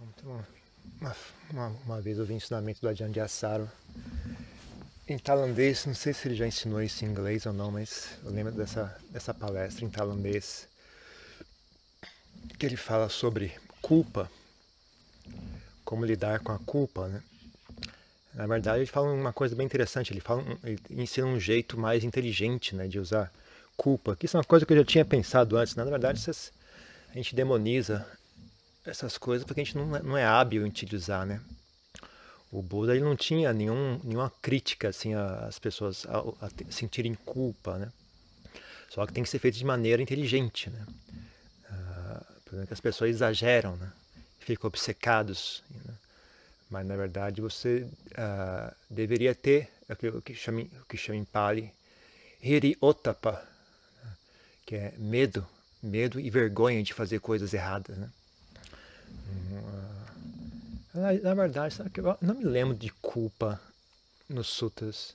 Uma, uma, uma, vez eu vi ensinamento do Ajahn Asaro em tailandês, não sei se ele já ensinou isso em inglês ou não, mas eu lembro dessa, dessa palestra em tailandês que ele fala sobre culpa, como lidar com a culpa, né? Na verdade, ele fala uma coisa bem interessante. Ele, fala, ele ensina um jeito mais inteligente né, de usar culpa, que isso é uma coisa que eu já tinha pensado antes. Né? Na verdade, a gente demoniza essas coisas porque a gente não, é, não é hábil em utilizar, né? O Buda ele não tinha nenhum, nenhuma crítica assim às pessoas a, a sentirem culpa, né? Só que tem que ser feito de maneira inteligente, né? Por exemplo, as pessoas exageram, né? Ficam obcecados, né? mas na verdade você uh, deveria ter o que chama, o que chama em Pali Hiri Otapa, que é medo, medo e vergonha de fazer coisas erradas, né? Na, na verdade, eu não me lembro de culpa nos sutras.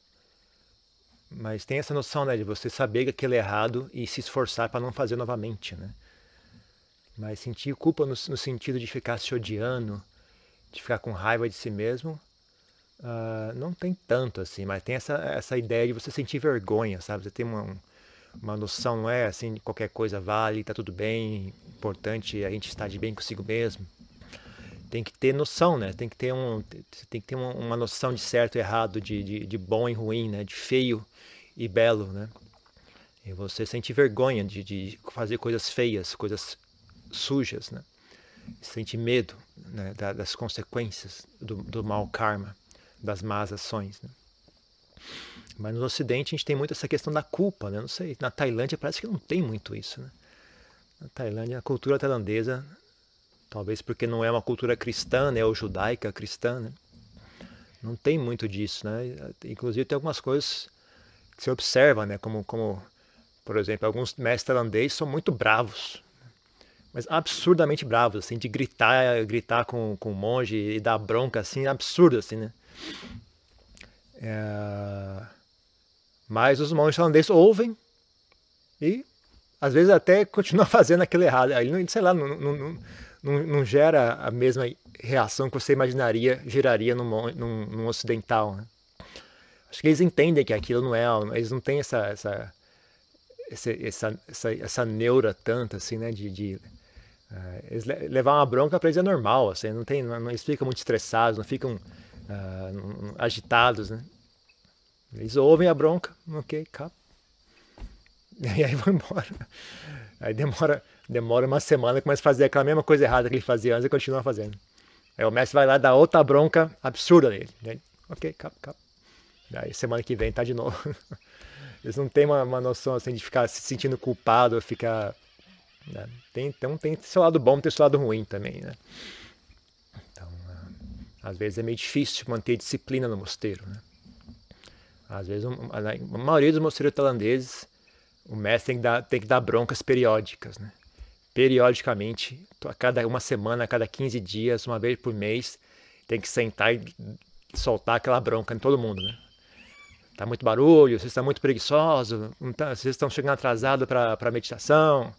Mas tem essa noção, né, de você saber que aquilo é errado e se esforçar para não fazer novamente, né? Mas sentir culpa no, no, sentido de ficar se odiando, de ficar com raiva de si mesmo, uh, não tem tanto assim, mas tem essa, essa ideia de você sentir vergonha, sabe? Você tem uma, uma noção, não é assim, qualquer coisa vale, tá tudo bem, importante a gente estar de bem consigo mesmo tem que ter noção, né? Tem que ter, um, tem que ter uma, noção de certo e errado, de, de, de, bom e ruim, né? De feio e belo, né? E você sente vergonha de, de fazer coisas feias, coisas sujas, né? Sente medo né? das consequências do, do mau karma, das más ações, né? Mas no Ocidente a gente tem muito essa questão da culpa, né? Não sei, na Tailândia parece que não tem muito isso, né? Na Tailândia, a cultura tailandesa Talvez porque não é uma cultura cristã, né, ou judaica cristã, né? Não tem muito disso, né? Inclusive tem algumas coisas que se observa, né, como como por exemplo, alguns mestres tailandeses são muito bravos, mas absurdamente bravos, assim, de gritar, gritar com, com o monge e dar bronca, assim, absurdo, assim, né? É... Mas os monges tailandeses ouvem e às vezes até continuam fazendo aquilo errado. Aí, sei lá, não, não, não, não gera a mesma reação que você imaginaria geraria num, num, num ocidental. Né? Acho que eles entendem que aquilo não é, eles não têm essa essa essa, essa, essa neura tanta assim, né, de, de uh, levar uma bronca para eles é normal, assim, não tem, não, eles ficam muito estressados, não ficam uh, agitados, né? Eles ouvem a bronca, ok, cap. E aí vão embora. Aí demora demora uma semana, começa a fazer aquela mesma coisa errada que ele fazia antes e continua fazendo. Aí o mestre vai lá dar outra bronca absurda nele. Aí, ok, cap, cap. Aí semana que vem tá de novo. Eles não têm uma, uma noção assim de ficar se sentindo culpado, ficar. Né? Tem, então tem seu lado bom, tem seu lado ruim também, né? Então, uh, às vezes é meio difícil manter disciplina no mosteiro, né? Às vezes, um, a, maioria dos mosteiros tailandeses, o mestre tem que dar, tem que dar broncas periódicas, né? periodicamente, a cada uma semana, a cada 15 dias, uma vez por mês, tem que sentar e soltar aquela bronca em todo mundo, né? Tá muito barulho, vocês estão muito preguiçosos, tá, vocês estão chegando atrasados para a meditação.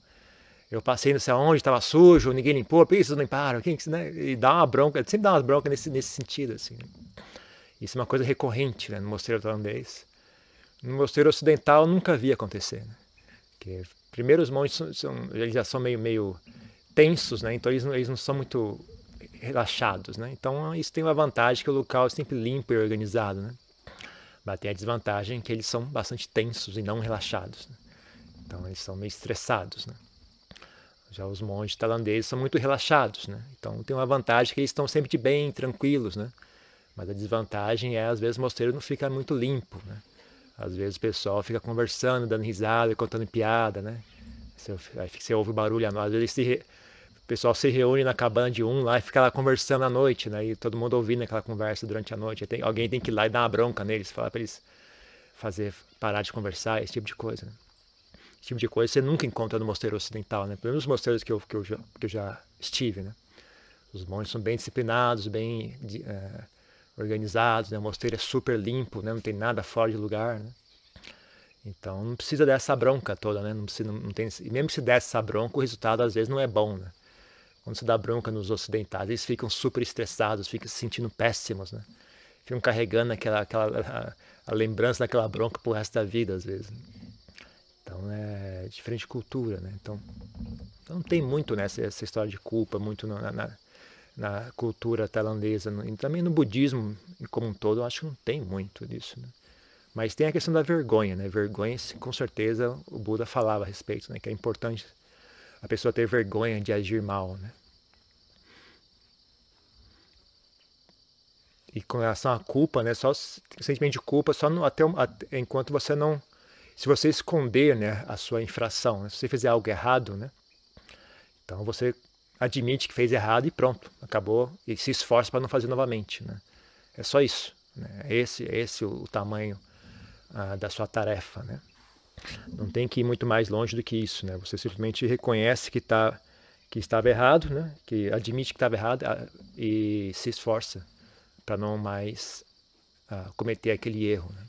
Eu passei não sei aonde, estava sujo, ninguém limpou, por isso vocês não limparam? Quem, né? E dá uma bronca, sempre dá umas broncas nesse, nesse sentido, assim. Isso é uma coisa recorrente né, no mosteiro tailandês. No mosteiro ocidental nunca vi acontecer. Né? Que Primeiro, os monges são, são, eles já são meio, meio tensos, né? Então eles eles não são muito relaxados, né? Então isso tem uma vantagem que o local é sempre limpo e organizado, né? Mas tem a desvantagem que eles são bastante tensos e não relaxados. Né? Então eles são meio estressados, né? Já os monges tailandeses são muito relaxados, né? Então tem uma vantagem que eles estão sempre de bem, tranquilos, né? Mas a desvantagem é às vezes o mosteiro não fica muito limpo, né? Às vezes o pessoal fica conversando, dando risada, contando piada, né? Você, aí você ouve barulho, às vezes o pessoal se reúne na cabana de um lá e fica lá conversando à noite, né? E todo mundo ouvindo aquela conversa durante a noite. Tem, alguém tem que ir lá e dar uma bronca neles, falar para eles fazer, parar de conversar, esse tipo de coisa. Né? Esse tipo de coisa você nunca encontra no mosteiro ocidental, né? Pelo menos nos mosteiros que eu, que eu, já, que eu já estive, né? Os monges são bem disciplinados, bem... É, organizados, né? o mosteiro é super limpo, né? não tem nada fora de lugar. Né? Então não precisa dessa bronca toda, né? Não precisa, não tem, e mesmo se desse essa bronca, o resultado às vezes não é bom. Né? quando você dá bronca nos ocidentais, eles ficam super estressados, ficam se sentindo péssimos, né? Ficam carregando aquela, aquela a, a lembrança daquela bronca pro resto da vida, às vezes. Então é diferente cultura, né? Então, então não tem muito nessa essa história de culpa, muito na, na, na cultura tailandesa e também no budismo como um todo, eu acho que não tem muito disso, né? Mas tem a questão da vergonha, né? Vergonha, com certeza, o Buda falava a respeito, né? Que é importante a pessoa ter vergonha de agir mal, né? E com relação à culpa, né? Só sentimento de culpa, só no, até, até, enquanto você não, se você esconder, né, a sua infração, né? se você fizer algo errado, né? Então você admite que fez errado e pronto, acabou e se esforça para não fazer novamente, né? É só isso. Né? É esse, é esse o, tamanho ah, da sua tarefa, né? Não tem que ir muito mais longe do que isso, né? Você simplesmente reconhece que tá que estava errado, né? Que admite que estava errado ah, e se esforça para não mais ah, cometer aquele erro, né?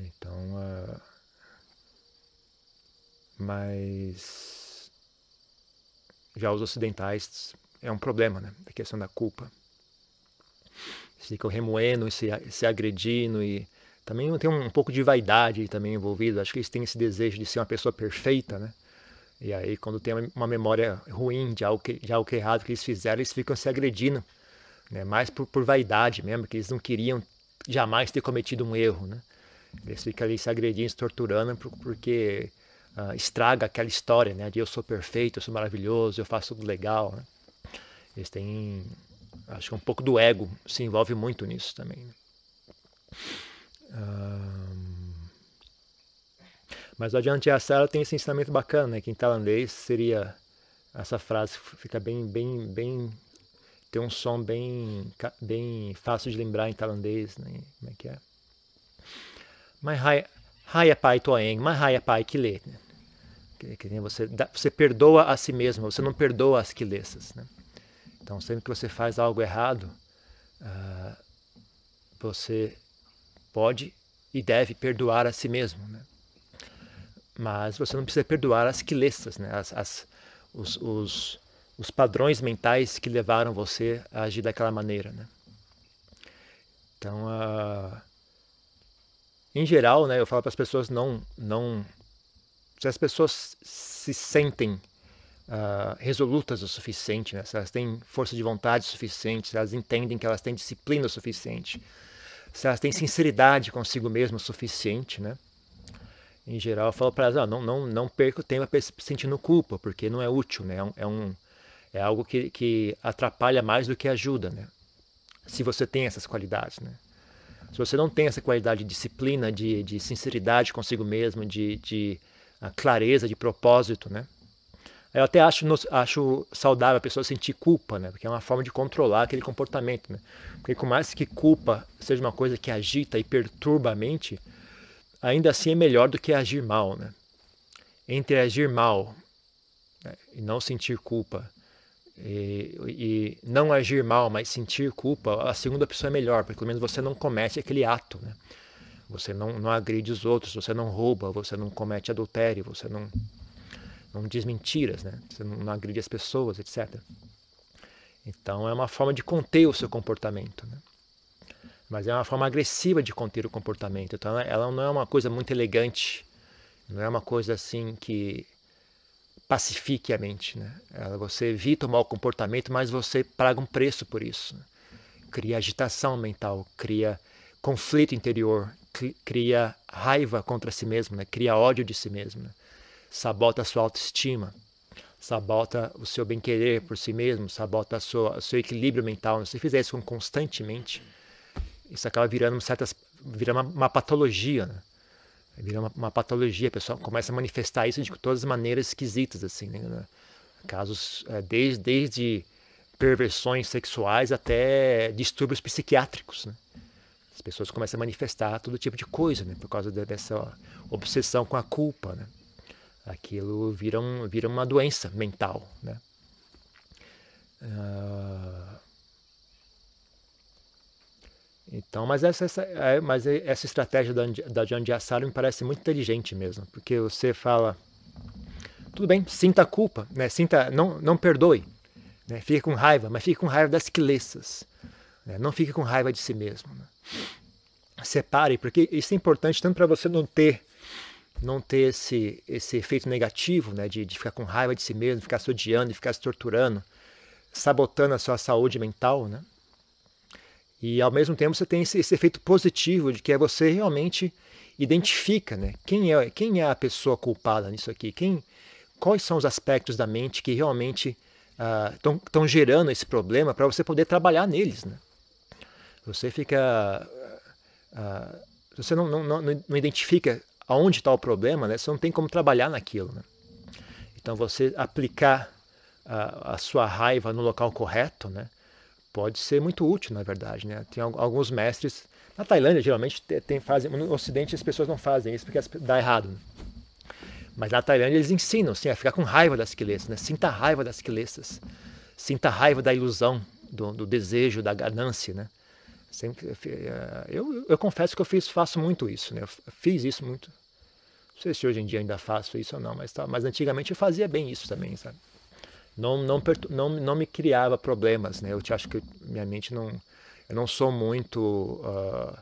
Então, ah, mas já os ocidentais é um problema, né? A questão da culpa. Ficam remoendo se, se agredindo e também tem um, um pouco de vaidade também envolvido. Acho que eles têm esse desejo de ser uma pessoa perfeita, né? E aí, quando tem uma memória ruim de algo, que, de algo errado que eles fizeram, eles ficam se agredindo, né? mais por, por vaidade mesmo, que eles não queriam jamais ter cometido um erro. Né? Eles ficam ali se agredindo, se torturando, porque uh, estraga aquela história né? de eu sou perfeito, eu sou maravilhoso, eu faço tudo legal. Né? Eles têm, acho que um pouco do ego se envolve muito nisso também. Né? mas o Adiante Asara tem esse ensinamento bacana, né? que em tailandês seria essa frase fica bem, bem, bem tem um som bem, bem fácil de lembrar em tailandês, né? Como é que é? Mas hai pai toeng, mas hai pai kile. Né? Você você perdoa a si mesmo, você não perdoa as quilessas, né? Então sempre que você faz algo errado, uh, você pode e deve perdoar a si mesmo, né? Mas você não precisa perdoar as quilessas, né? As, as, os, os, os padrões mentais que levaram você a agir daquela maneira, né? Então, uh, em geral, né, eu falo para as pessoas não, não, se as pessoas se sentem uh, resolutas o suficiente, né, se elas têm força de vontade suficiente, se elas entendem que elas têm disciplina o suficiente, se elas têm sinceridade consigo mesmo o suficiente, né? Em geral, eu falo para elas, ah, não, não, não perca o tempo sentindo culpa, porque não é útil, né? É, é, um, é algo que, que atrapalha mais do que ajuda, né? Se você tem essas qualidades, né? Se você não tem essa qualidade de disciplina, de, de sinceridade consigo mesmo, de, de ah, clareza, de propósito, né? Eu até acho, acho saudável a pessoa sentir culpa, né? Porque é uma forma de controlar aquele comportamento, né? Porque por mais que culpa seja uma coisa que agita e perturba a mente, ainda assim é melhor do que agir mal, né? Entre agir mal né? e não sentir culpa e, e, não agir mal, mas sentir culpa, a segunda pessoa é melhor, porque pelo menos você não comete aquele ato, né? Você não, não agride os outros, você não rouba, você não comete adultério, você não não diz mentiras, né? Você não agride as pessoas, etc. Então é uma forma de conter o seu comportamento, né? Mas é uma forma agressiva de conter o comportamento. Então ela não é uma coisa muito elegante, não é uma coisa assim que pacifique a mente, né? Ela, você evita o mau comportamento, mas você paga um preço por isso. Né? Cria agitação mental, cria conflito interior, cria raiva contra si mesmo, né? Cria ódio de si mesmo. Né? sabota a sua autoestima, sabota o seu bem-querer por si mesmo, sabota sua, o seu equilíbrio mental. Se você fizer isso constantemente, isso acaba virando certas, vira uma, uma patologia, né? Vira uma, uma, patologia, a pessoa começa a manifestar isso de todas as maneiras esquisitas, assim, né? Casos é, desde, desde perversões sexuais até distúrbios psiquiátricos, né? As pessoas começam a manifestar todo tipo de coisa, né? Por causa de, dessa obsessão com a culpa, né? aquilo vira, um, vira uma doença mental, né? Uh, então, mas essa, essa, é, mas essa estratégia da, da Jandiasara me parece muito inteligente mesmo, porque você fala, tudo bem, sinta a culpa, né? sinta, não, não perdoe, Né? Fica com raiva, mas fica com raiva das quilessas. Né? Não fique com raiva de si mesmo. Né? Separe, porque isso é importante tanto para você não ter não ter esse, esse efeito negativo, né, de, de ficar com raiva de si mesmo, ficar se odiando, ficar se torturando, sabotando a sua saúde mental, né? E ao mesmo tempo você tem esse, esse, efeito positivo de que é você realmente identifica, né? Quem é quem é a pessoa culpada nisso aqui? Quem quais são os aspectos da mente que realmente estão uh, gerando esse problema para você poder trabalhar neles, né? Você fica uh, você não, não, não, não identifica aonde está o problema, né? Você não tem como trabalhar naquilo, né? Então você aplicar a, a sua raiva no local correto, né? Pode ser muito útil, na verdade. Né? Tem alguns mestres. Na Tailândia, geralmente, tem, fazem, no Ocidente as pessoas não fazem isso porque dá errado. Né? Mas na Tailândia eles ensinam assim, a ficar com raiva das quilesas. Né? Sinta raiva das quilesas. Sinta raiva da ilusão, do, do desejo, da ganância. Né? Sempre, eh, eu, eu, confesso que eu fiz, faço muito isso. Né? Eu fiz isso muito. Não sei se hoje em dia ainda faço isso ou não, mas, mas antigamente eu fazia bem isso também, sabe? Não, não, não, não me criava problemas, né? Eu te acho que minha mente não, eu não sou muito uh,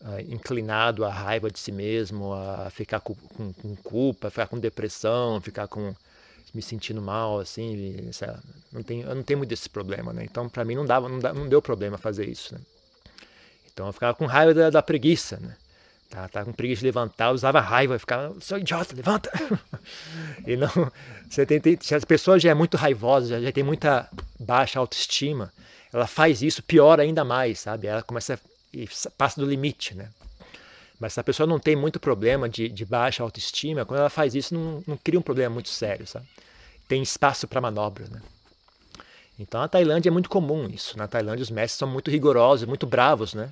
uh, inclinado à raiva de si mesmo, a ficar com, com, com, culpa, ficar com depressão, ficar com me sentindo mal, assim, não tem, eu não tenho muito esse problema, né? Então para mim não dava, não, dava, não deu problema fazer isso, né? Então eu ficava com raiva da, da preguiça, né? Tá, tá com preguiça de levantar, usava raiva, ficava, sou idiota, levanta. e não, você tem, tem, se a pessoa já é muito raivosa, já, já tem muita baixa autoestima, ela faz isso pior ainda mais, sabe? Ela começa e passa do limite, né? Mas se a pessoa não tem muito problema de, de baixa autoestima, quando ela faz isso, não, não cria um problema muito sério, sabe? Tem espaço para manobra, né? Então, na Tailândia é muito comum isso. Na Tailândia, os mestres são muito rigorosos, muito bravos, né?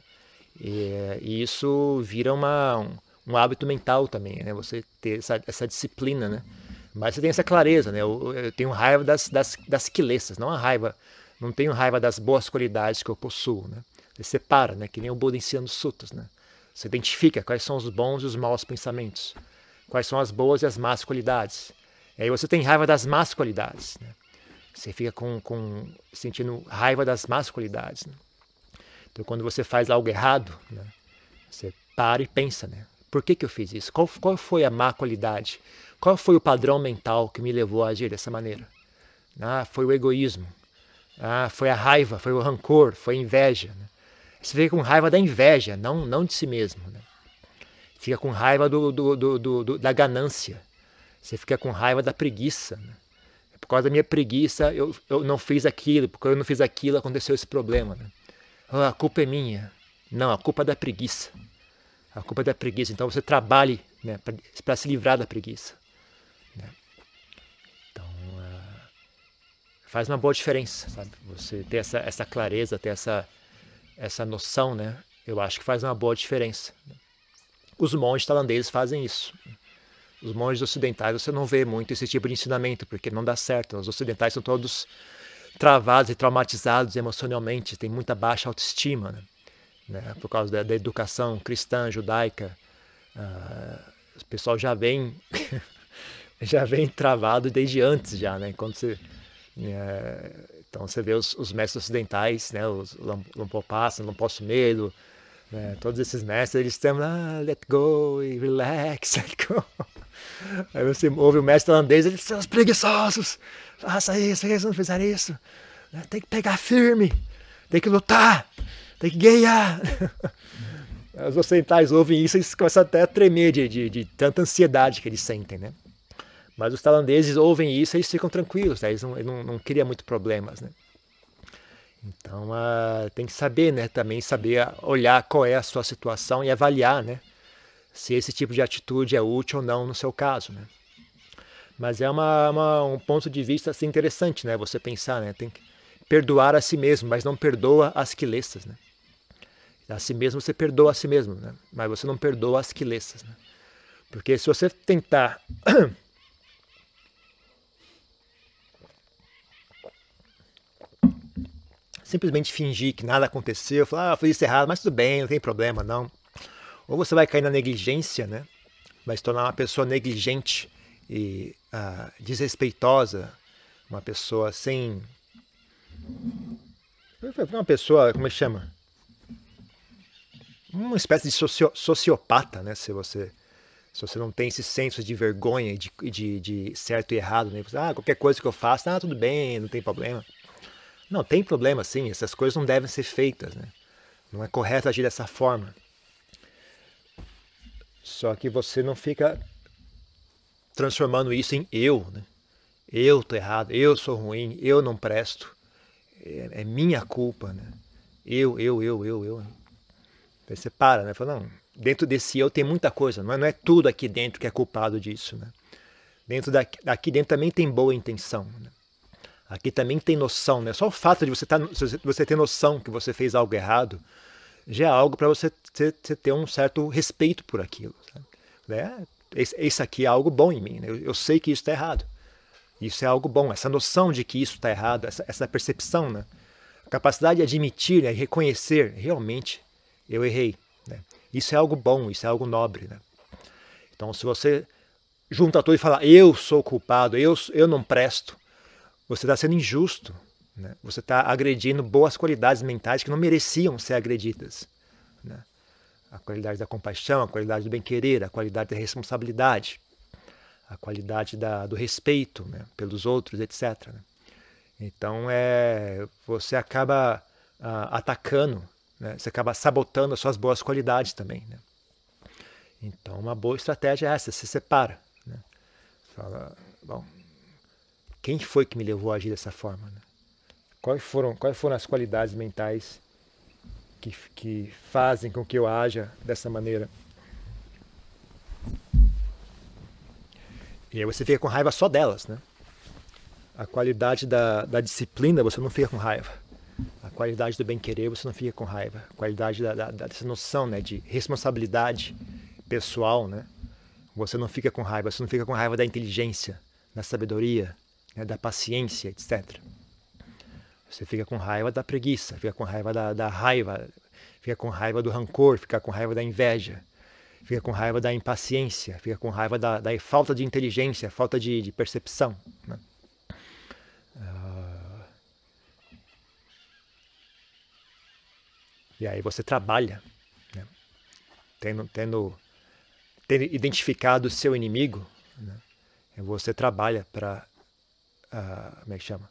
E, e isso vira uma, um, um, hábito mental também, né? Você ter essa, essa disciplina, né? Mas você tem essa clareza, né? Eu, eu tenho raiva das, das, das quilessas, não a raiva, não tenho raiva das boas qualidades que eu possuo, né? Você separa, né? Que nem o Buda ensina sutas, né? Você identifica quais são os bons e os maus pensamentos, quais são as boas e as más qualidades. E aí você tem raiva das más qualidades, né? Você fica com, com sentindo raiva das más qualidades, né? Então, quando você faz algo errado, né, você para e pensa, né? Por que, que eu fiz isso? Qual, qual foi a má qualidade? Qual foi o padrão mental que me levou a agir dessa maneira? Ah, foi o egoísmo. Ah, foi a raiva, foi o rancor, foi a inveja. Né? Você fica com raiva da inveja, não, não de si mesmo. Né? Fica com raiva do, do, do, do, da ganância. Você fica com raiva da preguiça. Né? Por causa da minha preguiça, eu, eu não fiz aquilo. Porque eu não fiz aquilo, aconteceu esse problema. Né? Oh, a culpa é minha. Não, a culpa é da preguiça. A culpa é da preguiça. Então você trabalhe né, para se livrar da preguiça. Né? Então uh, faz uma boa diferença, sabe? Você ter essa, essa clareza, ter essa, essa noção, né? Eu acho que faz uma boa diferença. Os monges tailandeses fazem isso. Os monges ocidentais você não vê muito esse tipo de ensinamento, porque não dá certo. Os ocidentais são todos travados e traumatizados emocionalmente, têm muita baixa autoestima, né? né? por causa da, da, educação cristã, judaica. Uh, o pessoal já vem já vem travado desde antes já, né? Quando você é, então você vê os, os, mestres ocidentais, né? Os Lampopassa, Lamposso Medo, né? todos esses mestres, eles estão ah, let go e relax, let go. Aí você ouve o mestre holandês, eles são os preguiçosos, faça isso, eles não fizeram isso. Né? Tem que pegar firme, tem que lutar, tem que ganhar. Os ocidentais ouvem isso e começam até a tremer de, de, de, tanta ansiedade que eles sentem, né? Mas os tailandeses ouvem isso e eles ficam tranquilos, né? eles não, não, não muito problemas, né? Então uh, tem que saber, né? Também saber olhar qual é a sua situação e avaliar, né? Se esse tipo de atitude é útil ou não no seu caso, né? Mas é uma, uma, um ponto de vista assim, interessante, né? Você pensar, né? Tem que perdoar a si mesmo, mas não perdoa as quilessas, né? A si mesmo você perdoa a si mesmo, né? Mas você não perdoa as quilessas, né? Porque se você tentar simplesmente fingir que nada aconteceu, falar, ah, fiz isso errado, mas tudo bem, não tem problema, não. Ou você vai cair na negligência, né? Vai se tornar uma pessoa negligente e uh, desrespeitosa, uma pessoa sem Uma pessoa, como é que chama? Uma espécie de socio, sociopata, né? Se você, se você não tem esse senso de vergonha, de, de, de certo e errado, né? Ah, qualquer coisa que eu faço, ah, tudo bem, não tem problema. Não, tem problema sim, essas coisas não devem ser feitas, né? Não é correto agir dessa forma. Só que você não fica transformando isso em eu, né? Eu tô errado, eu sou ruim, eu não presto, é, é minha culpa, né? Eu, eu, eu, eu, eu. Aí você para, né? Fala, não, dentro desse eu tem muita coisa, é, não é tudo aqui dentro que é culpado disso, né? Dentro daqui, aqui dentro também tem boa intenção, né? Aqui também tem noção, né? Só o fato de você, tá, você ter noção que você fez algo errado já é algo para você, ter um certo respeito por aquilo. Sabe? É, esse aqui é algo bom em mim. Né? Eu, eu, sei que isso está errado. Isso é algo bom. Essa noção de que isso está errado, essa, essa, percepção, né? a capacidade de admitir né? e reconhecer realmente eu errei. Né? Isso é algo bom, isso é algo nobre. Né? Então, se você junta tudo e fala eu sou culpado, eu, eu não presto, você está sendo injusto. Né? Você está agredindo boas qualidades mentais que não mereciam ser agredidas. Né? A qualidade da compaixão, a qualidade do bem-querer, a qualidade da responsabilidade, a qualidade da, do respeito né, pelos outros, etc. Né? Então, é, você acaba ah, atacando, né, você acaba sabotando as suas boas qualidades também. Né? Então, uma boa estratégia é essa, se separa. Né? Fala, bom, quem foi que me levou a agir dessa forma? Né? Quais, foram, quais foram as qualidades mentais que, que fazem com que eu haja dessa maneira. E aí você fica com raiva só delas, né? A qualidade da, da disciplina você não fica com raiva. A qualidade do bem-querer você não fica com raiva. A qualidade da, da, dessa noção né, de responsabilidade pessoal, né? Você não fica com raiva. Você não fica com raiva da inteligência, da sabedoria, né, da paciência, etc. Você fica com raiva da preguiça, fica com raiva da, da raiva, fica com raiva do rancor, fica com raiva da inveja, fica com raiva da impaciência, fica com raiva da, da falta de inteligência, falta de, de percepção. Né? Uh... E aí você trabalha, né? tendo, tendo, tendo identificado o seu inimigo, né? você trabalha para, uh, ah, como é que chama?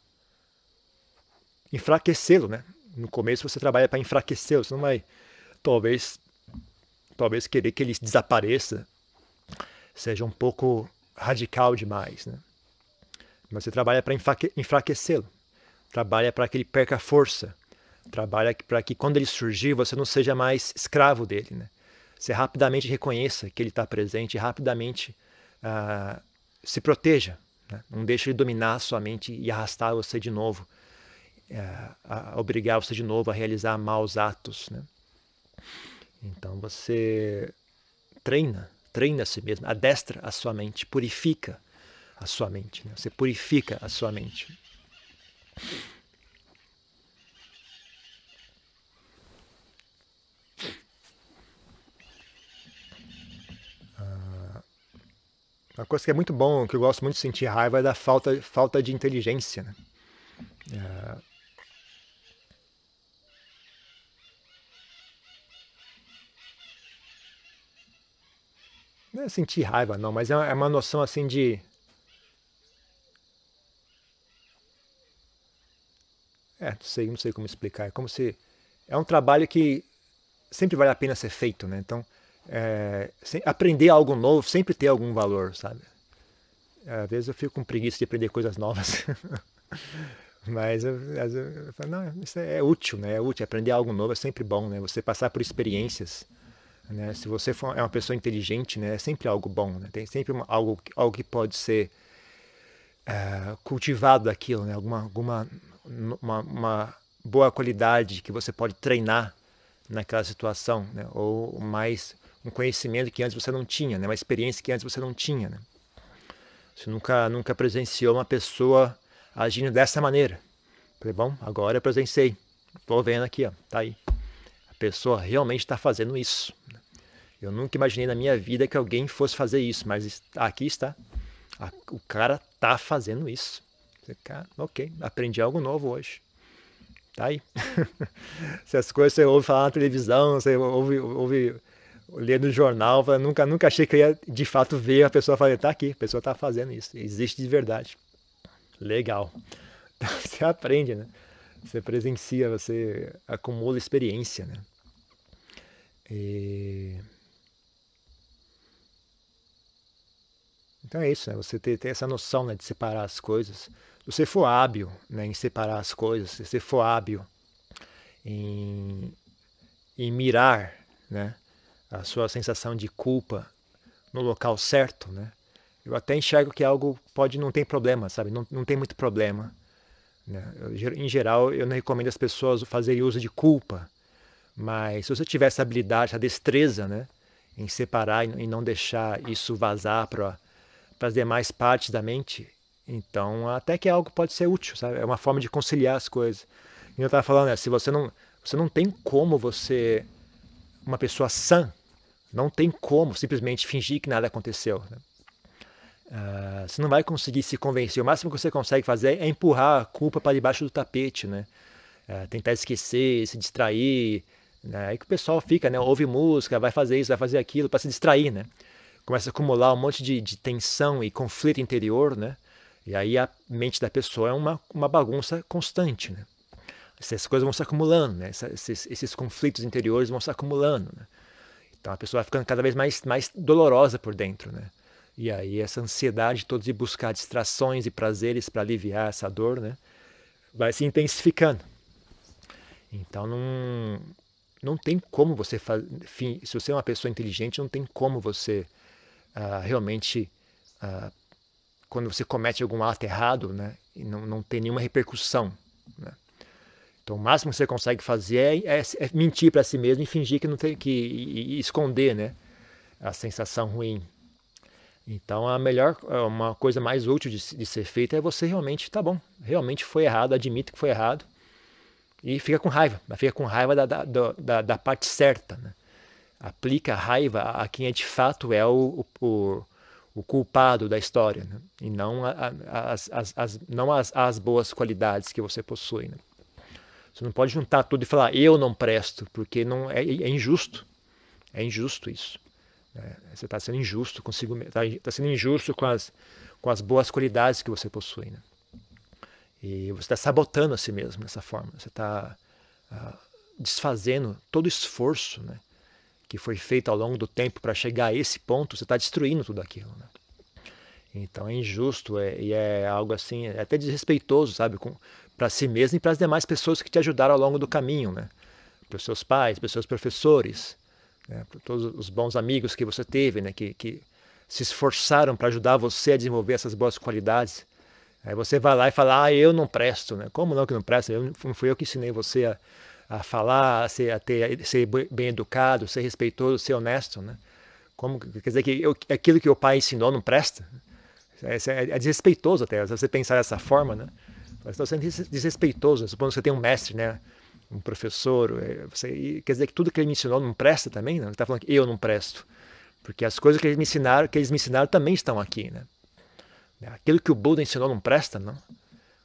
Enfraquecê-lo, né? No começo você trabalha para enfraquecê-lo, você não vai talvez talvez querer que ele desapareça seja um pouco radical demais, né? Mas você trabalha para enfraquecê-lo, trabalha para que ele perca força, trabalha para que quando ele surgir você não seja mais escravo dele, né? Você rapidamente reconheça que ele está presente rapidamente uh, se proteja, né? não deixe ele dominar a sua mente e arrastar você de novo a obrigar você de novo a realizar maus atos. Né? Então você treina, treina a si mesmo, adestra a sua mente, purifica a sua mente. Né? Você purifica a sua mente. Ah, uma coisa que é muito bom, que eu gosto muito de sentir raiva, é da falta, falta de inteligência. Né? É, Não é sentir raiva, não, mas é, é uma noção assim de. É, não sei, não sei como explicar. É como se. É um trabalho que sempre vale a pena ser feito, né? Então, é, aprender algo novo sempre tem algum valor, sabe? Às vezes eu fico com preguiça de aprender coisas novas. Mas eu, eu, falo, não, isso é útil, né? É útil. Aprender algo novo é sempre bom, né? Você passar por experiências né? Se você for, é uma pessoa inteligente, né? é sempre algo bom, né? tem sempre uma, algo, algo que pode ser é, cultivado daquilo, né? alguma, alguma uma, uma, boa qualidade que você pode treinar naquela situação, né? ou mais um conhecimento que antes você não tinha, né? uma experiência que antes você não tinha. Né? Você nunca, nunca presenciou uma pessoa agindo dessa maneira. Falei, bom, agora eu presenciei. Estou vendo aqui, ó, tá aí. A pessoa realmente está fazendo isso. Eu nunca imaginei na minha vida que alguém fosse fazer isso, mas aqui está. O cara tá fazendo isso. Cara, ok, aprendi algo novo hoje. Tá aí. Se as coisas você ouve falar na televisão, você ouve, ouve ler no jornal, fala, nunca, nunca achei que ia de fato ver a pessoa falar, tá aqui, a pessoa tá fazendo isso, existe de verdade. Legal. Então, você aprende, né? Você presencia, você acumula experiência, né? E... Então é isso, né? Você ter, ter essa noção né, de separar as coisas. Se você for hábil né, em separar as coisas, se você for hábil em, em mirar né, a sua sensação de culpa no local certo, né? Eu até enxergo que algo pode não ter problema, sabe? Não, não tem muito problema. Né? Eu, em geral, eu não recomendo as pessoas fazerem uso de culpa, mas se você tiver essa habilidade, essa destreza, né, em separar e não deixar isso vazar para as demais partes da mente, então até que algo pode ser útil, sabe? É uma forma de conciliar as coisas. E eu estava falando, né, se você não, você não tem como você, uma pessoa sã, não tem como simplesmente fingir que nada aconteceu. Né? Uh, você não vai conseguir se convencer. O máximo que você consegue fazer é empurrar a culpa para debaixo do tapete, né? Uh, tentar esquecer, se distrair. Né? Aí que o pessoal fica, né? Ouve música, vai fazer isso, vai fazer aquilo para se distrair, né? Começa a acumular um monte de, de, tensão e conflito interior, né? E aí a mente da pessoa é uma, uma bagunça constante, né? Essas coisas vão se acumulando, né? Esses, esses conflitos interiores vão se acumulando, né? Então a pessoa vai ficando cada vez mais, mais dolorosa por dentro, né? E aí essa ansiedade toda de buscar distrações e prazeres para aliviar essa dor, né, vai se intensificando. Então não não tem como você fazer, se você é uma pessoa inteligente, não tem como você uh, realmente uh, quando você comete algum ato errado, né, não, não tem nenhuma repercussão, né? Então, o máximo que você consegue fazer é, é, é mentir para si mesmo e fingir que não tem que e, e esconder, né, a sensação ruim. Então, a melhor, uma coisa mais útil de, de, ser feita é você realmente, tá bom, realmente foi errado, admite que foi errado e fica com raiva, fica com raiva da, da, da, da parte certa. Né? Aplica a raiva a quem é de fato é o, o, o culpado da história né? e não, as, as, as, não as, as boas qualidades que você possui. Né? Você não pode juntar tudo e falar eu não presto, porque não é, é injusto. É injusto isso. Né? Você está sendo injusto consigo, está tá sendo injusto com as, com as boas qualidades que você possui. Né? E você está sabotando a si mesmo dessa forma. Você está uh, desfazendo todo o esforço né, que foi feito ao longo do tempo para chegar a esse ponto. Você está destruindo tudo aquilo. Né? Então é injusto é, e é algo assim, é até desrespeitoso, sabe, para si mesmo e para as demais pessoas que te ajudaram ao longo do caminho, né? Para os seus pais, para os seus professores, né, por todos os bons amigos que você teve, né, que, que se esforçaram para ajudar você a desenvolver essas boas qualidades. Aí você vai lá e fala, ah, eu não presto, né? Como não que não presto? Eu, não fui eu que ensinei você a, a falar, a ser, a ter, a ser bem educado, ser respeitoso, ser honesto, né? Como, quer dizer que eu, aquilo que o pai ensinou não presta? É, é, é desrespeitoso até, se você pensar dessa forma, né? Você está sendo desrespeitoso, supondo que você tem um mestre, né? um professor, é, você, quer dizer que tudo que ele me ensinou não presta também? Não? Ele está falando que eu não presto. Porque as coisas que eles me ensinaram, que eles me ensinaram também estão aqui. Né? Aquilo que o Buda ensinou não presta, não?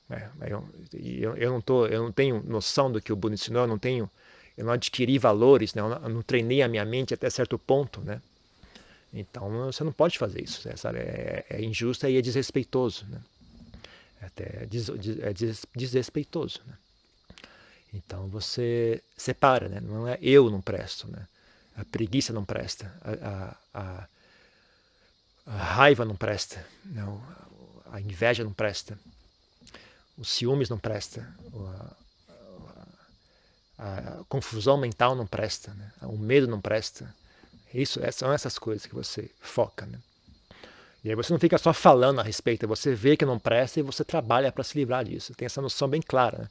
É, eu, eu, eu, não tô, eu não tenho noção do que o Buda ensinou, eu não tenho, eu não adquiri valores, né? eu, não, eu não treinei a minha mente até certo ponto, né? Então você não pode fazer isso, né? É, é injusto e é desrespeitoso, né? É até des, é des, desrespeitoso, né? Então você separa, né? Não é eu não presto, né? A preguiça não presta, a, a, a raiva não presta, não, a inveja não presta, os ciúmes não presta, a, a, confusão mental não presta, né? o medo não presta. Isso é, são essas coisas que você foca, né? E aí você não fica só falando a respeito, você vê que não presta e você trabalha para se livrar disso. Tem essa noção bem clara. Né?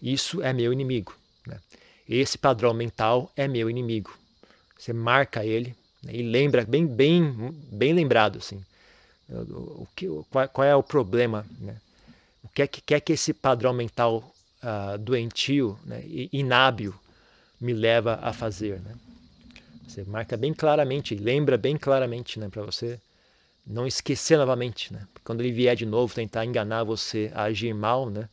Isso é meu inimigo. Né? Esse padrão mental é meu inimigo. Você marca ele né? e lembra bem, bem, bem lembrado assim. O, que, qual, qual, é o problema? Né? O que é que, que, é que esse padrão mental uh, doentio, né? inábil, me leva a fazer? Né? Você marca bem claramente, lembra bem claramente, né, para você não esquecer novamente, né? Quando ele vier de novo tentar enganar você a agir mal, né?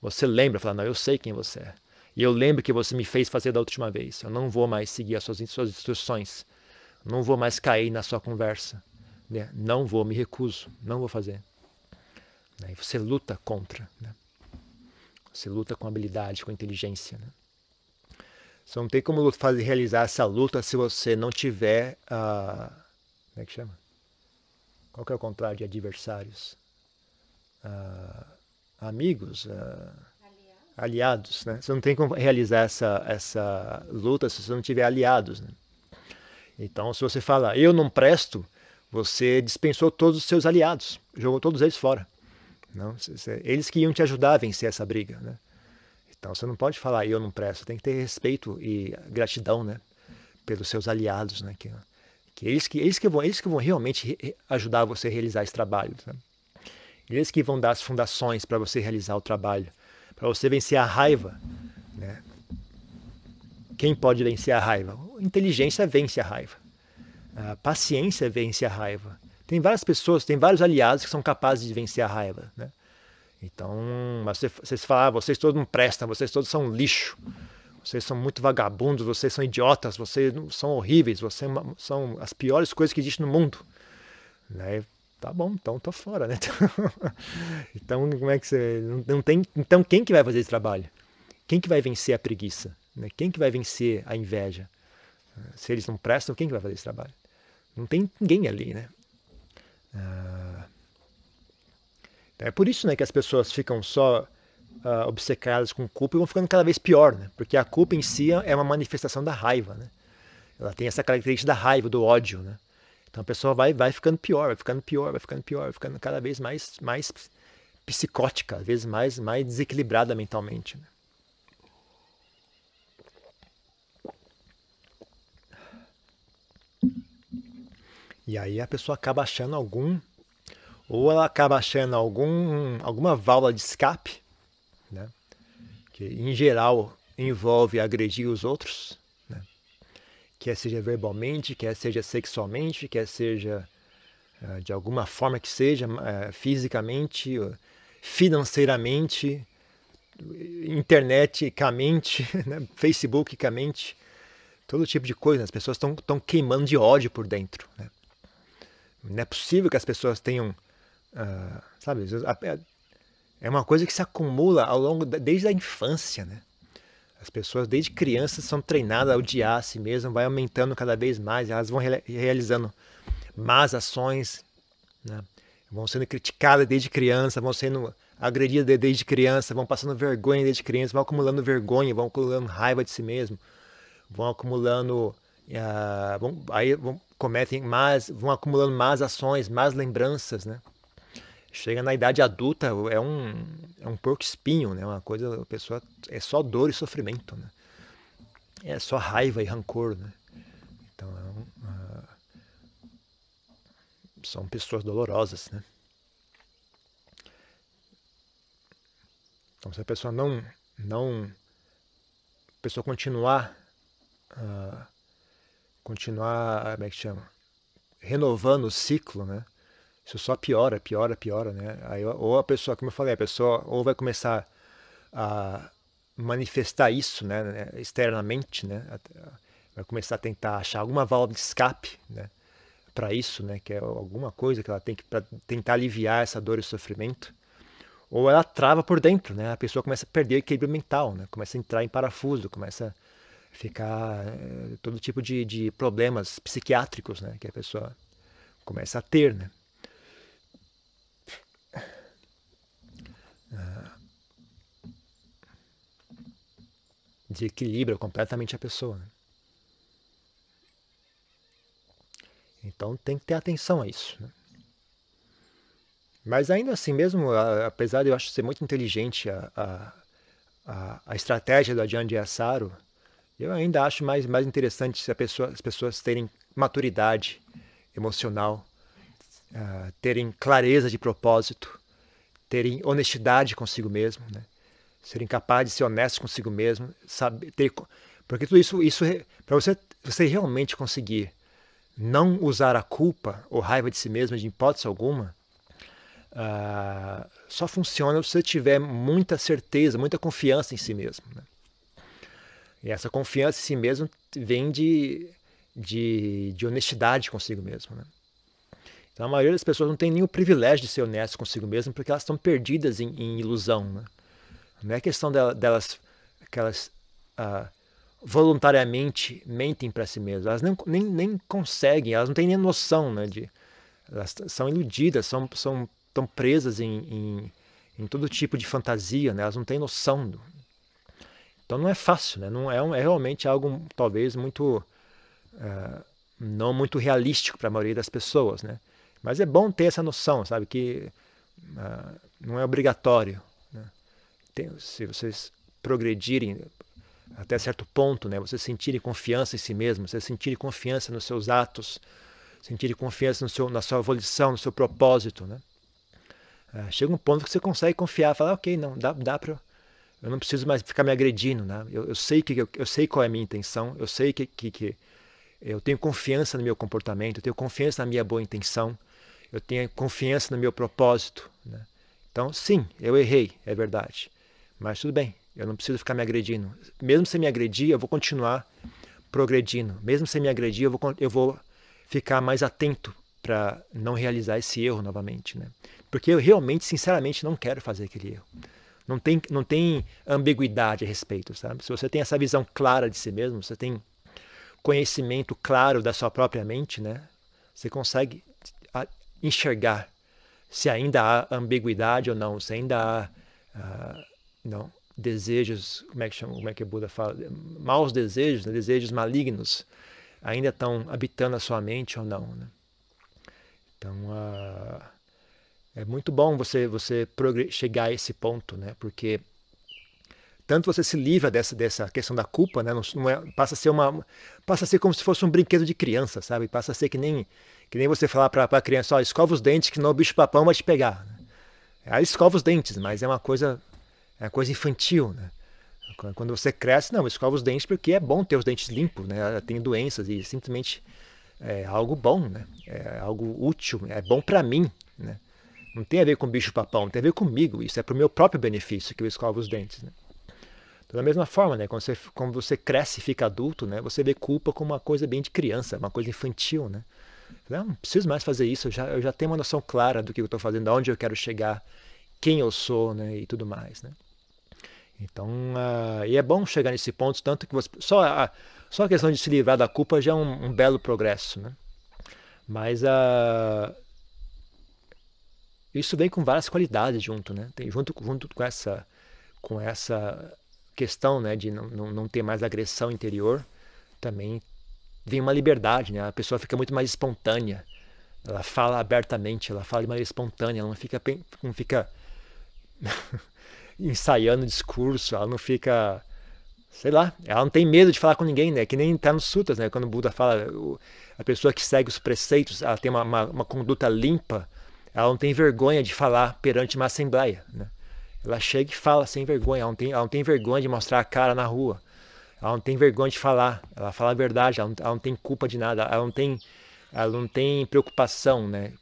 Você lembra, fala, não, eu sei quem você é. E eu lembro que você me fez fazer da última vez. Eu não vou mais seguir as suas, suas instruções. Não vou mais cair na sua conversa. Né? Não vou, me recuso. Não vou fazer. Né? E você luta contra. Né? Você luta com habilidade, com inteligência. Né? Você não tem como fazer, realizar essa luta se você não tiver. Uh, como é que chama? Qual que é o contrário de adversários? Uh, amigos? Uh, aliados, né? Você não tem como realizar essa, essa luta se você não tiver aliados, né? Então, se você fala, eu não presto, você dispensou todos os seus aliados, jogou todos eles fora. Não, eles que iam te ajudar a vencer essa briga, né? Então, você não pode falar, eu não presto, tem que ter respeito e gratidão, né? Pelos seus aliados, né? Que, que eles que eles que vão eles que vão realmente ajudar você a realizar esse trabalho? Eles que vão dar as fundações para você realizar o trabalho para você vencer a raiva. Né? Quem pode vencer a raiva? Inteligência vence a raiva. A paciência vence a raiva. Tem várias pessoas, tem vários aliados que são capazes de vencer a raiva. Né? Então, você, vocês falam, ah, vocês todos não prestam, vocês todos são lixo, vocês são muito vagabundos, vocês são idiotas, vocês são horríveis, vocês são as piores coisas que existem no mundo. Né? Tá bom, então tô fora, né? então, como é que você. Não, tem. Então, quem que vai fazer esse trabalho? Quem que vai vencer a preguiça? Né? Quem que vai vencer a inveja? Se eles não prestam, quem que vai fazer esse trabalho? Não tem ninguém ali, né? É por isso né, que as pessoas ficam só uh, obcecadas com culpa e vão ficando cada vez pior, né? Porque a culpa em si é uma manifestação da raiva, né? Ela tem essa característica da raiva, do ódio, né? Então a pessoa vai, vai ficando pior, vai ficando pior, vai ficando pior, vai ficando cada vez mais, mais psicótica, às vezes mais, mais desequilibrada mentalmente. Né? E aí a pessoa acaba achando algum, ou ela acaba achando algum, alguma válvula de escape, né? que em geral envolve agredir os outros, quer seja verbalmente, quer seja sexualmente, quer seja uh, de alguma forma que seja, uh, fisicamente, financeiramente, interneticamente, né, facebookicamente, todo tipo de coisa. As pessoas estão queimando de ódio por dentro. Né? Não é possível que as pessoas tenham, sabe, é uma coisa que se acumula ao longo da, desde a infância, né? As pessoas desde crianças são treinadas a odiar a si mesmas, vai aumentando cada vez mais, elas vão realizando más ações, né? vão sendo criticadas desde criança, vão sendo agredidas desde criança, vão passando vergonha desde criança, vão acumulando vergonha, vão acumulando raiva de si mesmo, vão acumulando, uh, vão, aí vão, cometem mais, vão acumulando más ações, más lembranças, né? chega na idade adulta, é um, é um porco espinho, né? Uma coisa, a pessoa é só dor e sofrimento, né? É só raiva e rancor, né? Então, é um, uh, são pessoas dolorosas, né? Então, se a pessoa não, não, a pessoa continuar, uh, continuar, como é que chama? Renovando o ciclo, né? isso só piora, piora, piora, né? Aí, ou a pessoa, como eu falei, a pessoa ou vai começar a manifestar isso, né, né externamente, né? Vai começar a tentar achar alguma válvula de escape, né? Para isso, né? Que é alguma coisa que ela tem que para tentar aliviar essa dor e sofrimento. Ou ela trava por dentro, né? A pessoa começa a perder o equilíbrio mental, né? Começa a entrar em parafuso, começa a ficar é, todo tipo de, de problemas psiquiátricos, né? Que a pessoa começa a ter, né? desequilibra completamente a pessoa. Né? Então tem que ter atenção a isso. Né? Mas ainda assim, mesmo apesar de eu acho ser muito inteligente a, a, a, estratégia do Adjan de Asaro, eu ainda acho mais, mais interessante se pessoa, as pessoas terem maturidade emocional, uh, terem clareza de propósito, terem honestidade consigo mesmo, né? serem capazes de ser honestos consigo mesmo, saber ter, porque tudo isso, isso para você, você realmente conseguir não usar a culpa ou raiva de si mesmo de hipótese alguma, uh, só funciona se você tiver muita certeza, muita confiança em si mesmo. Né? E essa confiança em si mesmo vem de, de, de honestidade consigo mesmo. Né? Então a maioria das pessoas não tem o privilégio de ser honesto consigo mesmo porque elas estão perdidas em, em ilusão. Né? Não é questão delas, que elas ah, voluntariamente mentem para si mesmas. Elas nem, nem, nem conseguem, elas não têm nem noção né, de. Elas são iludidas, são, são tão presas em, em, em todo tipo de fantasia, né? elas não têm noção. Do... Então não é fácil, né? não é, um, é realmente algo talvez muito. Uh, não muito realístico para a maioria das pessoas, né? Mas é bom ter essa noção, sabe? Que uh, não é obrigatório. Né? Tem, se vocês progredirem até certo ponto, né? Vocês sentirem confiança em si mesmo, vocês sentirem confiança nos seus atos, sentirem confiança no seu, na sua evolução, no seu propósito, né? Uh, chega um ponto que você consegue confiar, falar, ok, não, dá, dá para eu não preciso mais ficar me agredindo, né? Eu, eu sei que eu, eu, sei qual é a minha intenção, eu sei que, que, que eu tenho confiança no meu comportamento, eu tenho confiança na minha boa intenção, eu tenho confiança no meu propósito. Né? Então, sim, eu errei, é verdade. Mas tudo bem, eu não preciso ficar me agredindo. Mesmo se me agredir, eu vou continuar progredindo. Mesmo se me agredir, eu vou, eu vou ficar mais atento para não realizar esse erro novamente. Né? Porque eu realmente, sinceramente, não quero fazer aquele erro. Não tem, não tem ambiguidade a respeito, sabe? Se você tem essa visão clara de si mesmo, você tem conhecimento claro da sua própria mente, né? Você consegue enxergar se ainda há ambiguidade ou não, se ainda há uh, não, desejos, como é que chama, como é que Buda fala, maus desejos, né? desejos malignos, ainda estão habitando a sua mente ou não. Né? Então, uh, é muito bom você você chegar a esse ponto, né? Porque tanto você se livra dessa, dessa questão da culpa, né? Não, não é, passa a ser uma passa a ser como se fosse um brinquedo de criança, sabe? Passa a ser que nem que nem você falar para a criança, ó, escova os dentes que não o bicho papão vai te pegar. Aí escova os dentes, mas é uma coisa é uma coisa infantil, né? Quando você cresce, não, escova os dentes porque é bom ter os dentes limpos, né? Tem doenças e simplesmente é algo bom, né? É algo útil, é bom para mim, né? Não tem a ver com bicho-papão, tem a ver comigo. Isso é para o meu próprio benefício que eu escovo os dentes. Né? Então, da mesma forma, né, quando, você, quando você cresce e fica adulto, né, você vê culpa como uma coisa bem de criança, uma coisa infantil. Né? Não, não preciso mais fazer isso, eu já, eu já tenho uma noção clara do que eu estou fazendo, aonde eu quero chegar, quem eu sou né, e tudo mais. Né? Então, uh, e é bom chegar nesse ponto, tanto que você, só, a, só a questão de se livrar da culpa já é um, um belo progresso. Né? Mas uh, isso vem com várias qualidades junto, né? Tem, junto, junto com essa com essa questão, né, de não, não, não ter mais agressão interior, também vem uma liberdade, né? A pessoa fica muito mais espontânea. Ela fala abertamente, ela fala de maneira espontânea, ela não fica não fica ensaiando discurso, ela não fica sei lá, ela não tem medo de falar com ninguém, né? Que nem tá nos sutas, né? Quando o Buda fala, a pessoa que segue os preceitos, ela tem uma, uma, uma conduta limpa, ela não tem vergonha de falar perante uma assembleia. Né? Ela chega e fala sem vergonha, ela não, tem, ela não tem vergonha de mostrar a cara na rua. Ela não tem vergonha de falar, ela fala a verdade, ela não, ela não tem culpa de nada, ela não tem, ela não tem preocupação né,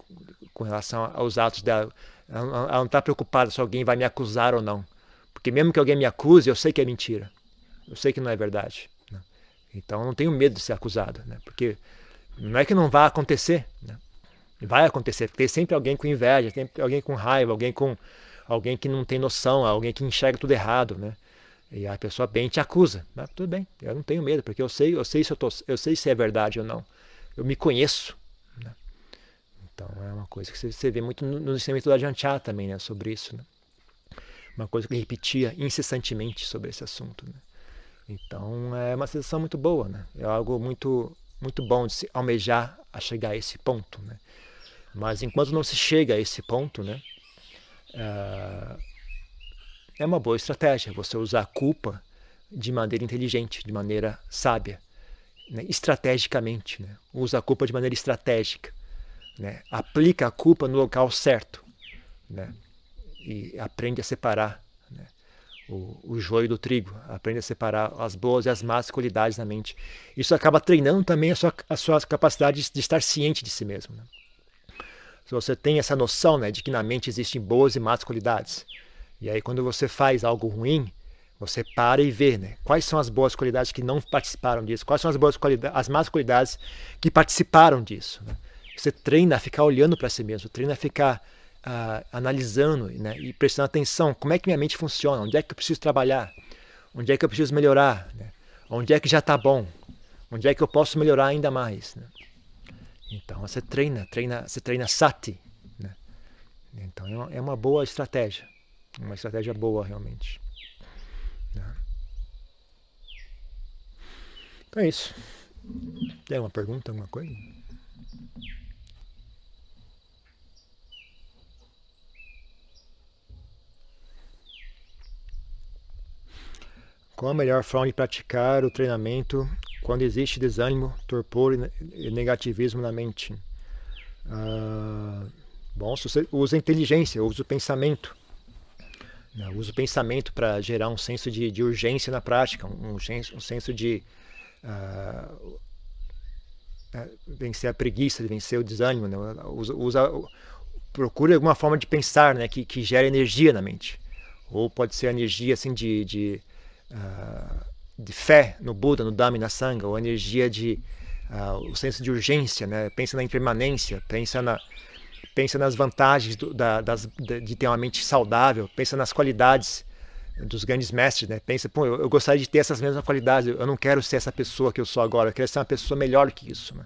com relação aos atos dela. Ela, não está preocupada se alguém vai me acusar ou não. Porque mesmo que alguém me acuse, eu sei que é mentira. Eu sei que não é verdade. Né? Então eu não tenho medo de ser acusado, né? porque não é que não vai acontecer. Né? Vai acontecer, tem sempre alguém com inveja, tem alguém com raiva, alguém com alguém que não tem noção, alguém que enxerga tudo errado, né? E a pessoa bem te acusa. Mas tudo bem, eu não tenho medo, porque eu sei, eu sei se eu, tô, eu sei se é verdade ou não. Eu me conheço. Né? Então é uma coisa que você, vê muito no, no ensinamento da também, né? Sobre isso, né? Uma coisa que ele repetia incessantemente sobre esse assunto. Né? Então é uma sensação muito boa, né? É algo muito muito bom de se almejar a chegar a esse ponto, né? Mas enquanto não se chega a esse ponto, né, uh, é uma boa estratégia você usar a culpa de maneira inteligente, de maneira sábia, né, estrategicamente. Né, usa a culpa de maneira estratégica. Né, aplica a culpa no local certo. Né, e aprende a separar né, o, o joio do trigo, aprende a separar as boas e as más qualidades na mente. Isso acaba treinando também a sua, a sua capacidade de, de estar ciente de si mesmo. Né? Se você tem essa noção né, de que na mente existem boas e más qualidades. E aí, quando você faz algo ruim, Você para e vê, né? Quais são as boas qualidades que não participaram disso? Quais são as boas qualidades, as más qualidades que participaram disso? Né? Você treina a ficar olhando para si mesmo, treina a ficar uh, analisando né? e prestando atenção. Como é que minha mente funciona? Onde é que eu preciso trabalhar? Onde é que eu preciso melhorar? Né? Onde é que já está bom? Onde é que eu posso melhorar ainda mais? Né? Então você treina, treina, você treina sati. Né? Então é uma boa estratégia, uma estratégia boa realmente. Né? Então é isso. Tem alguma pergunta, alguma coisa? Qual a melhor forma de praticar o treinamento quando existe desânimo, torpor e negativismo na mente? Ah, bom, você usa inteligência, usa o pensamento. Né? Usa o pensamento para gerar um senso de, de, urgência na prática, um, um senso de uh, vencer a preguiça, de vencer o desânimo. Né? Usa, usa, procure alguma forma de pensar né? que, que energia na mente. Ou pode ser energia assim de, de uh, de fé no Buda, no Dhamma na Sangha, ou energia de uh, o senso de urgência, né? Pensa na impermanência, pensa na pensa nas vantagens do, da, das, de ter uma mente saudável, pensa nas qualidades dos grandes mestres, né? Pensa, pô, eu, eu, gostaria de ter essas mesmas qualidades, eu não quero ser essa pessoa que eu sou agora, eu quero ser uma pessoa melhor que isso, né?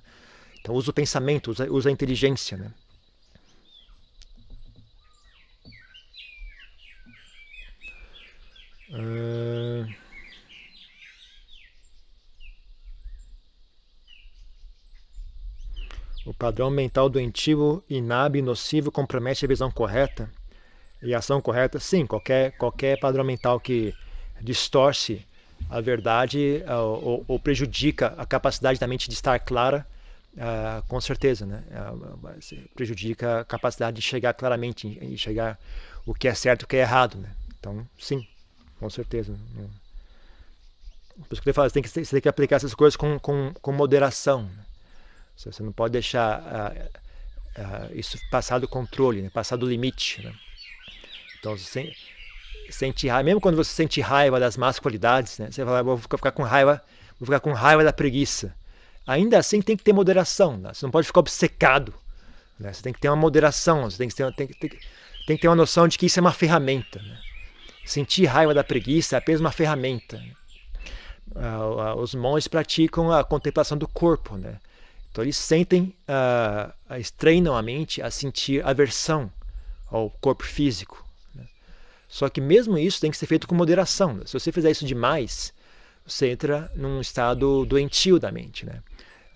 Então usa o pensamento, usa, usa a inteligência, né? Uh... O padrão mental doentio, inábil e nocivo compromete a visão correta e a ação correta. Sim, qualquer, qualquer padrão mental que distorce a verdade uh, ou, ou, prejudica a capacidade da mente de estar clara, uh, com certeza, né? Uh, prejudica a capacidade de chegar claramente e chegar o que é certo e o que é errado, né? Então, sim, com certeza. Por isso que eu falo, você tem que, você tem que aplicar essas coisas com, com, com moderação. Né? Você não pode deixar uh, uh, isso passar do controle, né? passar do limite. Né? Então, você sente raiva, mesmo quando você sente raiva das más qualidades, né? você fala, vou ficar com raiva, vou ficar com raiva da preguiça. Ainda assim, tem que ter moderação. Né? Você não pode ficar obcecado. Né? Você tem que ter uma moderação. Você tem que ter, tem, tem, tem que ter uma noção de que isso é uma ferramenta. Né? Sentir raiva da preguiça é apenas uma ferramenta. Uh, os monges praticam a contemplação do corpo, né? Então eles sentem, uh, treinam a mente a sentir aversão ao corpo físico. Né? Só que mesmo isso tem que ser feito com moderação. Né? Se você fizer isso demais, você entra num estado doentio da mente. Né?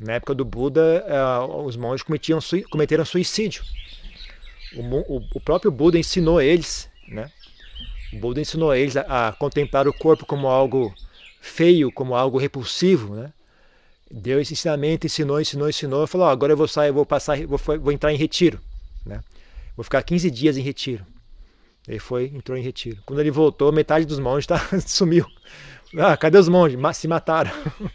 Na época do Buda, uh, os monges cometiam, cometeram suicídio. O, o, o, próprio Buda ensinou eles, né? O Buda ensinou eles a, a contemplar o corpo como algo feio, como algo repulsivo, né? Deu esse ensinamento, ensinou, ensinou, ensinou, falou, agora eu vou sair, vou passar, vou, vou entrar em retiro, né? Vou ficar 15 dias em retiro. Ele foi, entrou em retiro. Quando ele voltou, metade dos monges tá, sumiu. Ah, cadê os monges? Se mataram.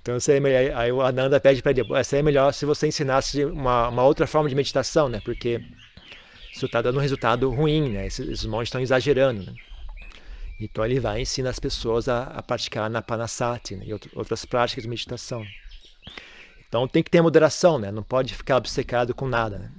Então seria aí o Ananda pede para ele, seria melhor se você ensinasse uma, uma outra forma de meditação, né? Porque isso está dando um resultado ruim, né? Esses, esses monges estão exagerando, né? Então ele vai ensinar as pessoas a, a praticar na Panasati né, e outro, outras práticas de meditação. Então tem que ter moderação, né? não pode ficar obcecado com nada. Né?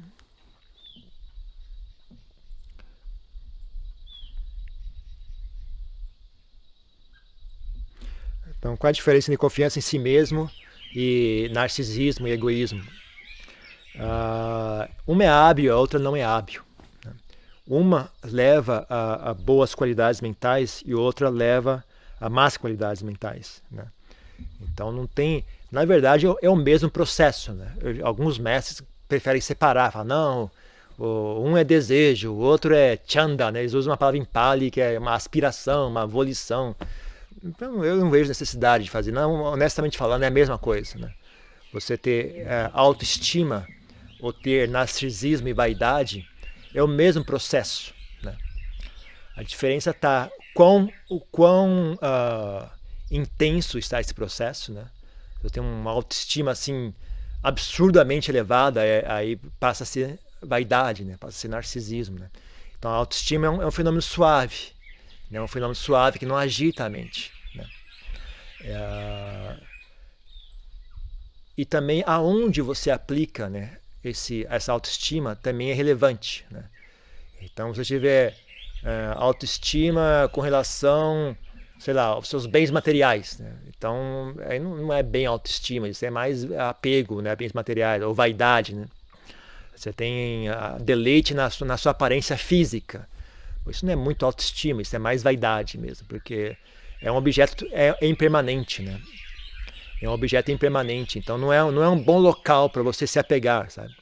Então, qual a diferença entre confiança em si mesmo e narcisismo e egoísmo? Uh, uma é hábil, a outra não é hábil. Uma leva a, a, boas qualidades mentais e outra leva a más qualidades mentais. Né? Então não tem. Na verdade, é o mesmo processo. Né? Alguns mestres preferem separar, falam, não, um é desejo, o outro é chanda, né? eles usam uma palavra em pali que é uma aspiração, uma volição. Então eu não vejo necessidade de fazer. Não, honestamente falando, é a mesma coisa. Né? Você ter é, autoestima ou ter narcisismo e vaidade é o mesmo processo. Né? A diferença está quão, o quão uh, intenso está esse processo. Né? Eu tenho uma autoestima assim absurdamente elevada, é, aí passa a ser vaidade, né? passa a ser narcisismo. Né? Então a autoestima é um, é um fenômeno suave. É um fenômeno suave que não agita a mente. Né? É... E também aonde você aplica né, esse, essa autoestima também é relevante. Né? Então, se você tiver é, autoestima com relação, sei lá, aos seus bens materiais, né? então aí não, não, é bem autoestima, isso é mais apego, né, bens materiais ou vaidade, né? Você tem uh, deleite na sua, na sua aparência física. Isso não é muito autoestima, isso é mais vaidade mesmo, porque é um objeto é, é impermanente, né? É um objeto impermanente, então não é, não é um bom local para você se apegar, sabe?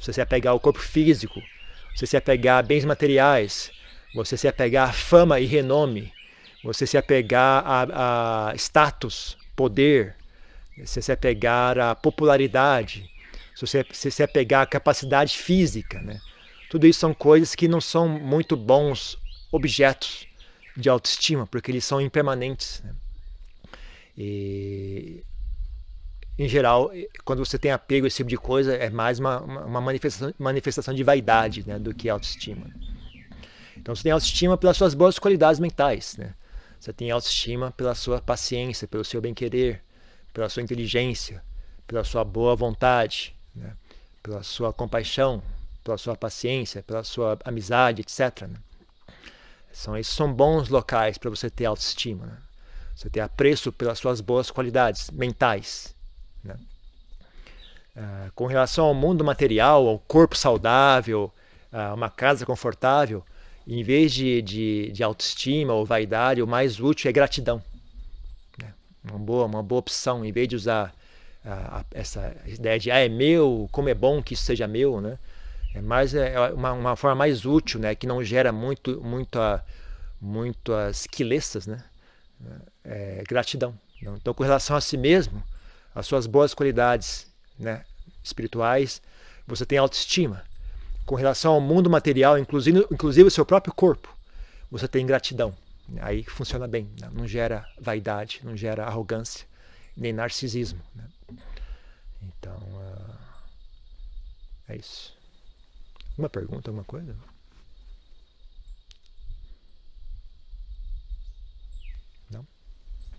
Você se apegar ao corpo físico, você se apegar a bens materiais, você se apegar a fama e renome, você se apegar a, a status, poder, você se apegar a popularidade, você, você se apegar a capacidade física, né? Tudo isso são coisas que não são muito bons objetos de autoestima, porque eles são impermanentes. Né? E, em geral, quando você tem apego a esse tipo de coisa, é mais uma, uma manifestação, manifestação de vaidade né, do que autoestima. Então você tem autoestima pelas suas boas qualidades mentais. Né? Você tem autoestima pela sua paciência, pelo seu bem-querer, pela sua inteligência, pela sua boa vontade, né? pela sua compaixão, pela sua paciência, pela sua amizade, etc. Né? São, esses são bons locais para você ter autoestima. Né? Você ter apreço pelas suas boas qualidades mentais. Né? Uh, com relação ao mundo material, ao corpo saudável, uh, uma casa confortável, em vez de, de, de, autoestima ou vaidade, o mais útil é gratidão. Né? Uma, boa, uma boa opção, em vez de usar uh, essa ideia de ah, é meu, como é bom que isso seja meu, né? É mais é, é uma, uma forma mais útil, né? Que não gera muito, muito a, muito as quilestas, né? É, gratidão. Então, com relação a si mesmo, as suas boas qualidades, né? Espirituais, você tem autoestima. Com relação ao mundo material, inclusive, inclusive o seu próprio corpo, você tem gratidão. Aí funciona bem, né? não gera vaidade, não gera arrogância, nem narcisismo. Né? Então, uh, é isso. Uma pergunta, alguma coisa? Não?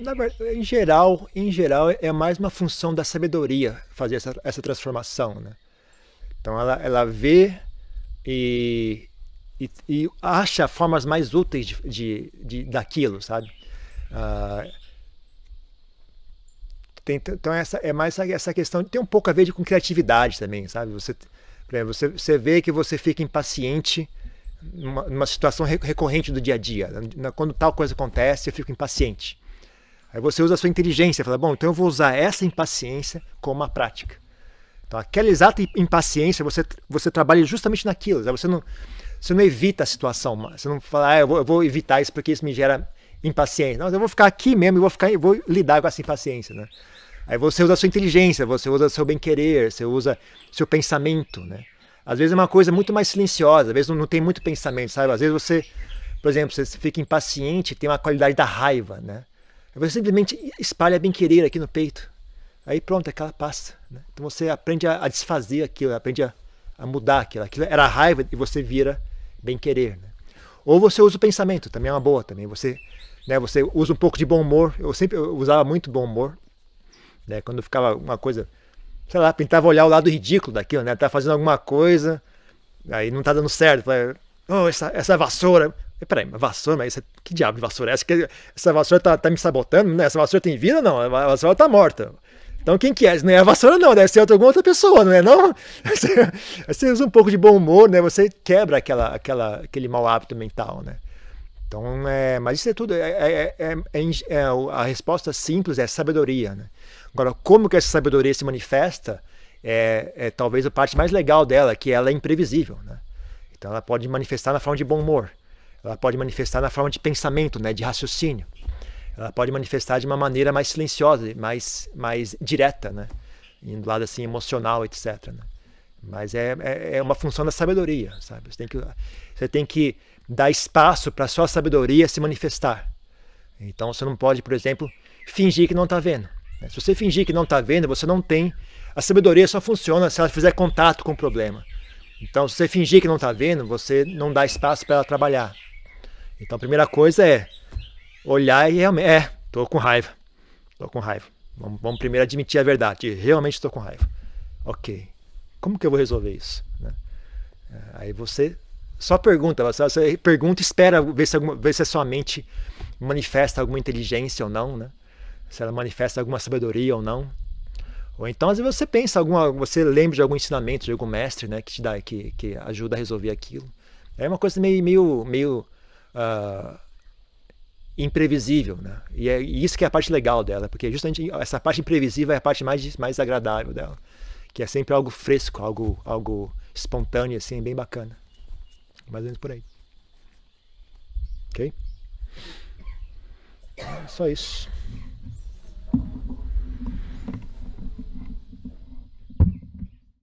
Na verdade, em geral, em geral, é mais uma função da sabedoria fazer essa, essa transformação, né? Então ela, ela vê e, e, e acha formas mais úteis de, de, de daquilo, sabe? Ah, tem, então essa é mais essa questão tem um pouco a ver com criatividade também, sabe? Você, você, você vê que você fica impaciente numa, numa situação recorrente do dia a dia. Quando tal coisa acontece, eu fico impaciente. Aí você usa a sua inteligência, fala, bom, então eu vou usar essa impaciência como uma prática. Então, aquela exata impaciência, você, você trabalha justamente naquilo. Você não, você não evita a situação. Você não fala, ah, eu vou, eu vou evitar isso porque isso me gera impaciência. Não, eu vou ficar aqui mesmo e vou, ficar, vou lidar com essa impaciência. Né? Aí você usa a sua inteligência, você usa seu bem-querer, você usa seu pensamento. Né? Às vezes é uma coisa muito mais silenciosa, às vezes não, não tem muito pensamento, sabe? Às vezes você, por exemplo, você fica impaciente, tem uma qualidade da raiva, né? Você simplesmente espalha bem-querer aqui no peito. Aí pronto, aquela passa. Né? Então você aprende a, a desfazer aquilo, aprende a, a, mudar aquilo. Aquilo era raiva e você vira bem-querer. Né? Ou você usa o pensamento, também é uma boa. também Você, né, você usa um pouco de bom humor. Eu sempre usava muito bom humor. Né? Quando ficava uma coisa sei lá, tentava olhar o lado ridículo daquilo, né? Tá fazendo alguma coisa, aí não tá dando certo. Falei, oh, essa, essa vassoura. Peraí, vassoura, mas essa, que diabo de vassoura é essa? Essa vassoura tá, tá me sabotando, né? Essa vassoura tem vida? Não, a vassoura tá morta. Então quem que é? Não é a vassoura não, deve ser alguma outra pessoa, não é não? Você, usa um pouco de bom humor, né? Você quebra aquela, aquela, aquele mau hábito mental, né? Então, é, mas isso é tudo, é, é, é, é, a resposta simples é sabedoria, né? Agora, como que essa sabedoria se manifesta é, é talvez a parte mais legal dela, que ela é imprevisível. Né? Então ela pode manifestar na forma de bom humor, ela pode manifestar na forma de pensamento, né, de raciocínio. ela pode manifestar de uma maneira mais silenciosa, mais, mais direta, né? Indo lado assim emocional, etc. Né? Mas é, é, é, uma função da sabedoria, sabe? Você tem que, você tem que dar espaço para a sua sabedoria se manifestar. Então você não pode, por exemplo, fingir que não está vendo. Né? Se você fingir que não está vendo, você não tem. A sabedoria só funciona se ela fizer contato com o problema. Então, se você fingir que não está vendo, você não dá espaço para ela trabalhar. Então, a primeira coisa é olhar e realmente. É, estou com raiva. Estou com raiva. Vamos, vamos, primeiro admitir a verdade. Realmente estou com raiva. Ok. Como que eu vou resolver isso? Né? É, aí você só pergunta. Você pergunta espera ver se, alguma, ver se a sua mente manifesta alguma inteligência ou não, né? Se ela manifesta alguma sabedoria ou não. Ou então, às vezes você pensa alguma, você lembra de algum ensinamento de algum mestre, né, que te dá, que, que ajuda a resolver aquilo. É uma coisa meio, meio, meio uh, imprevisível, né? E é isso que é a parte legal dela, porque justamente essa parte imprevisível é a parte mais, mais agradável dela, que é sempre algo fresco, algo, algo espontâneo, assim, bem bacana. Mais ou menos por aí. Ok? É só isso.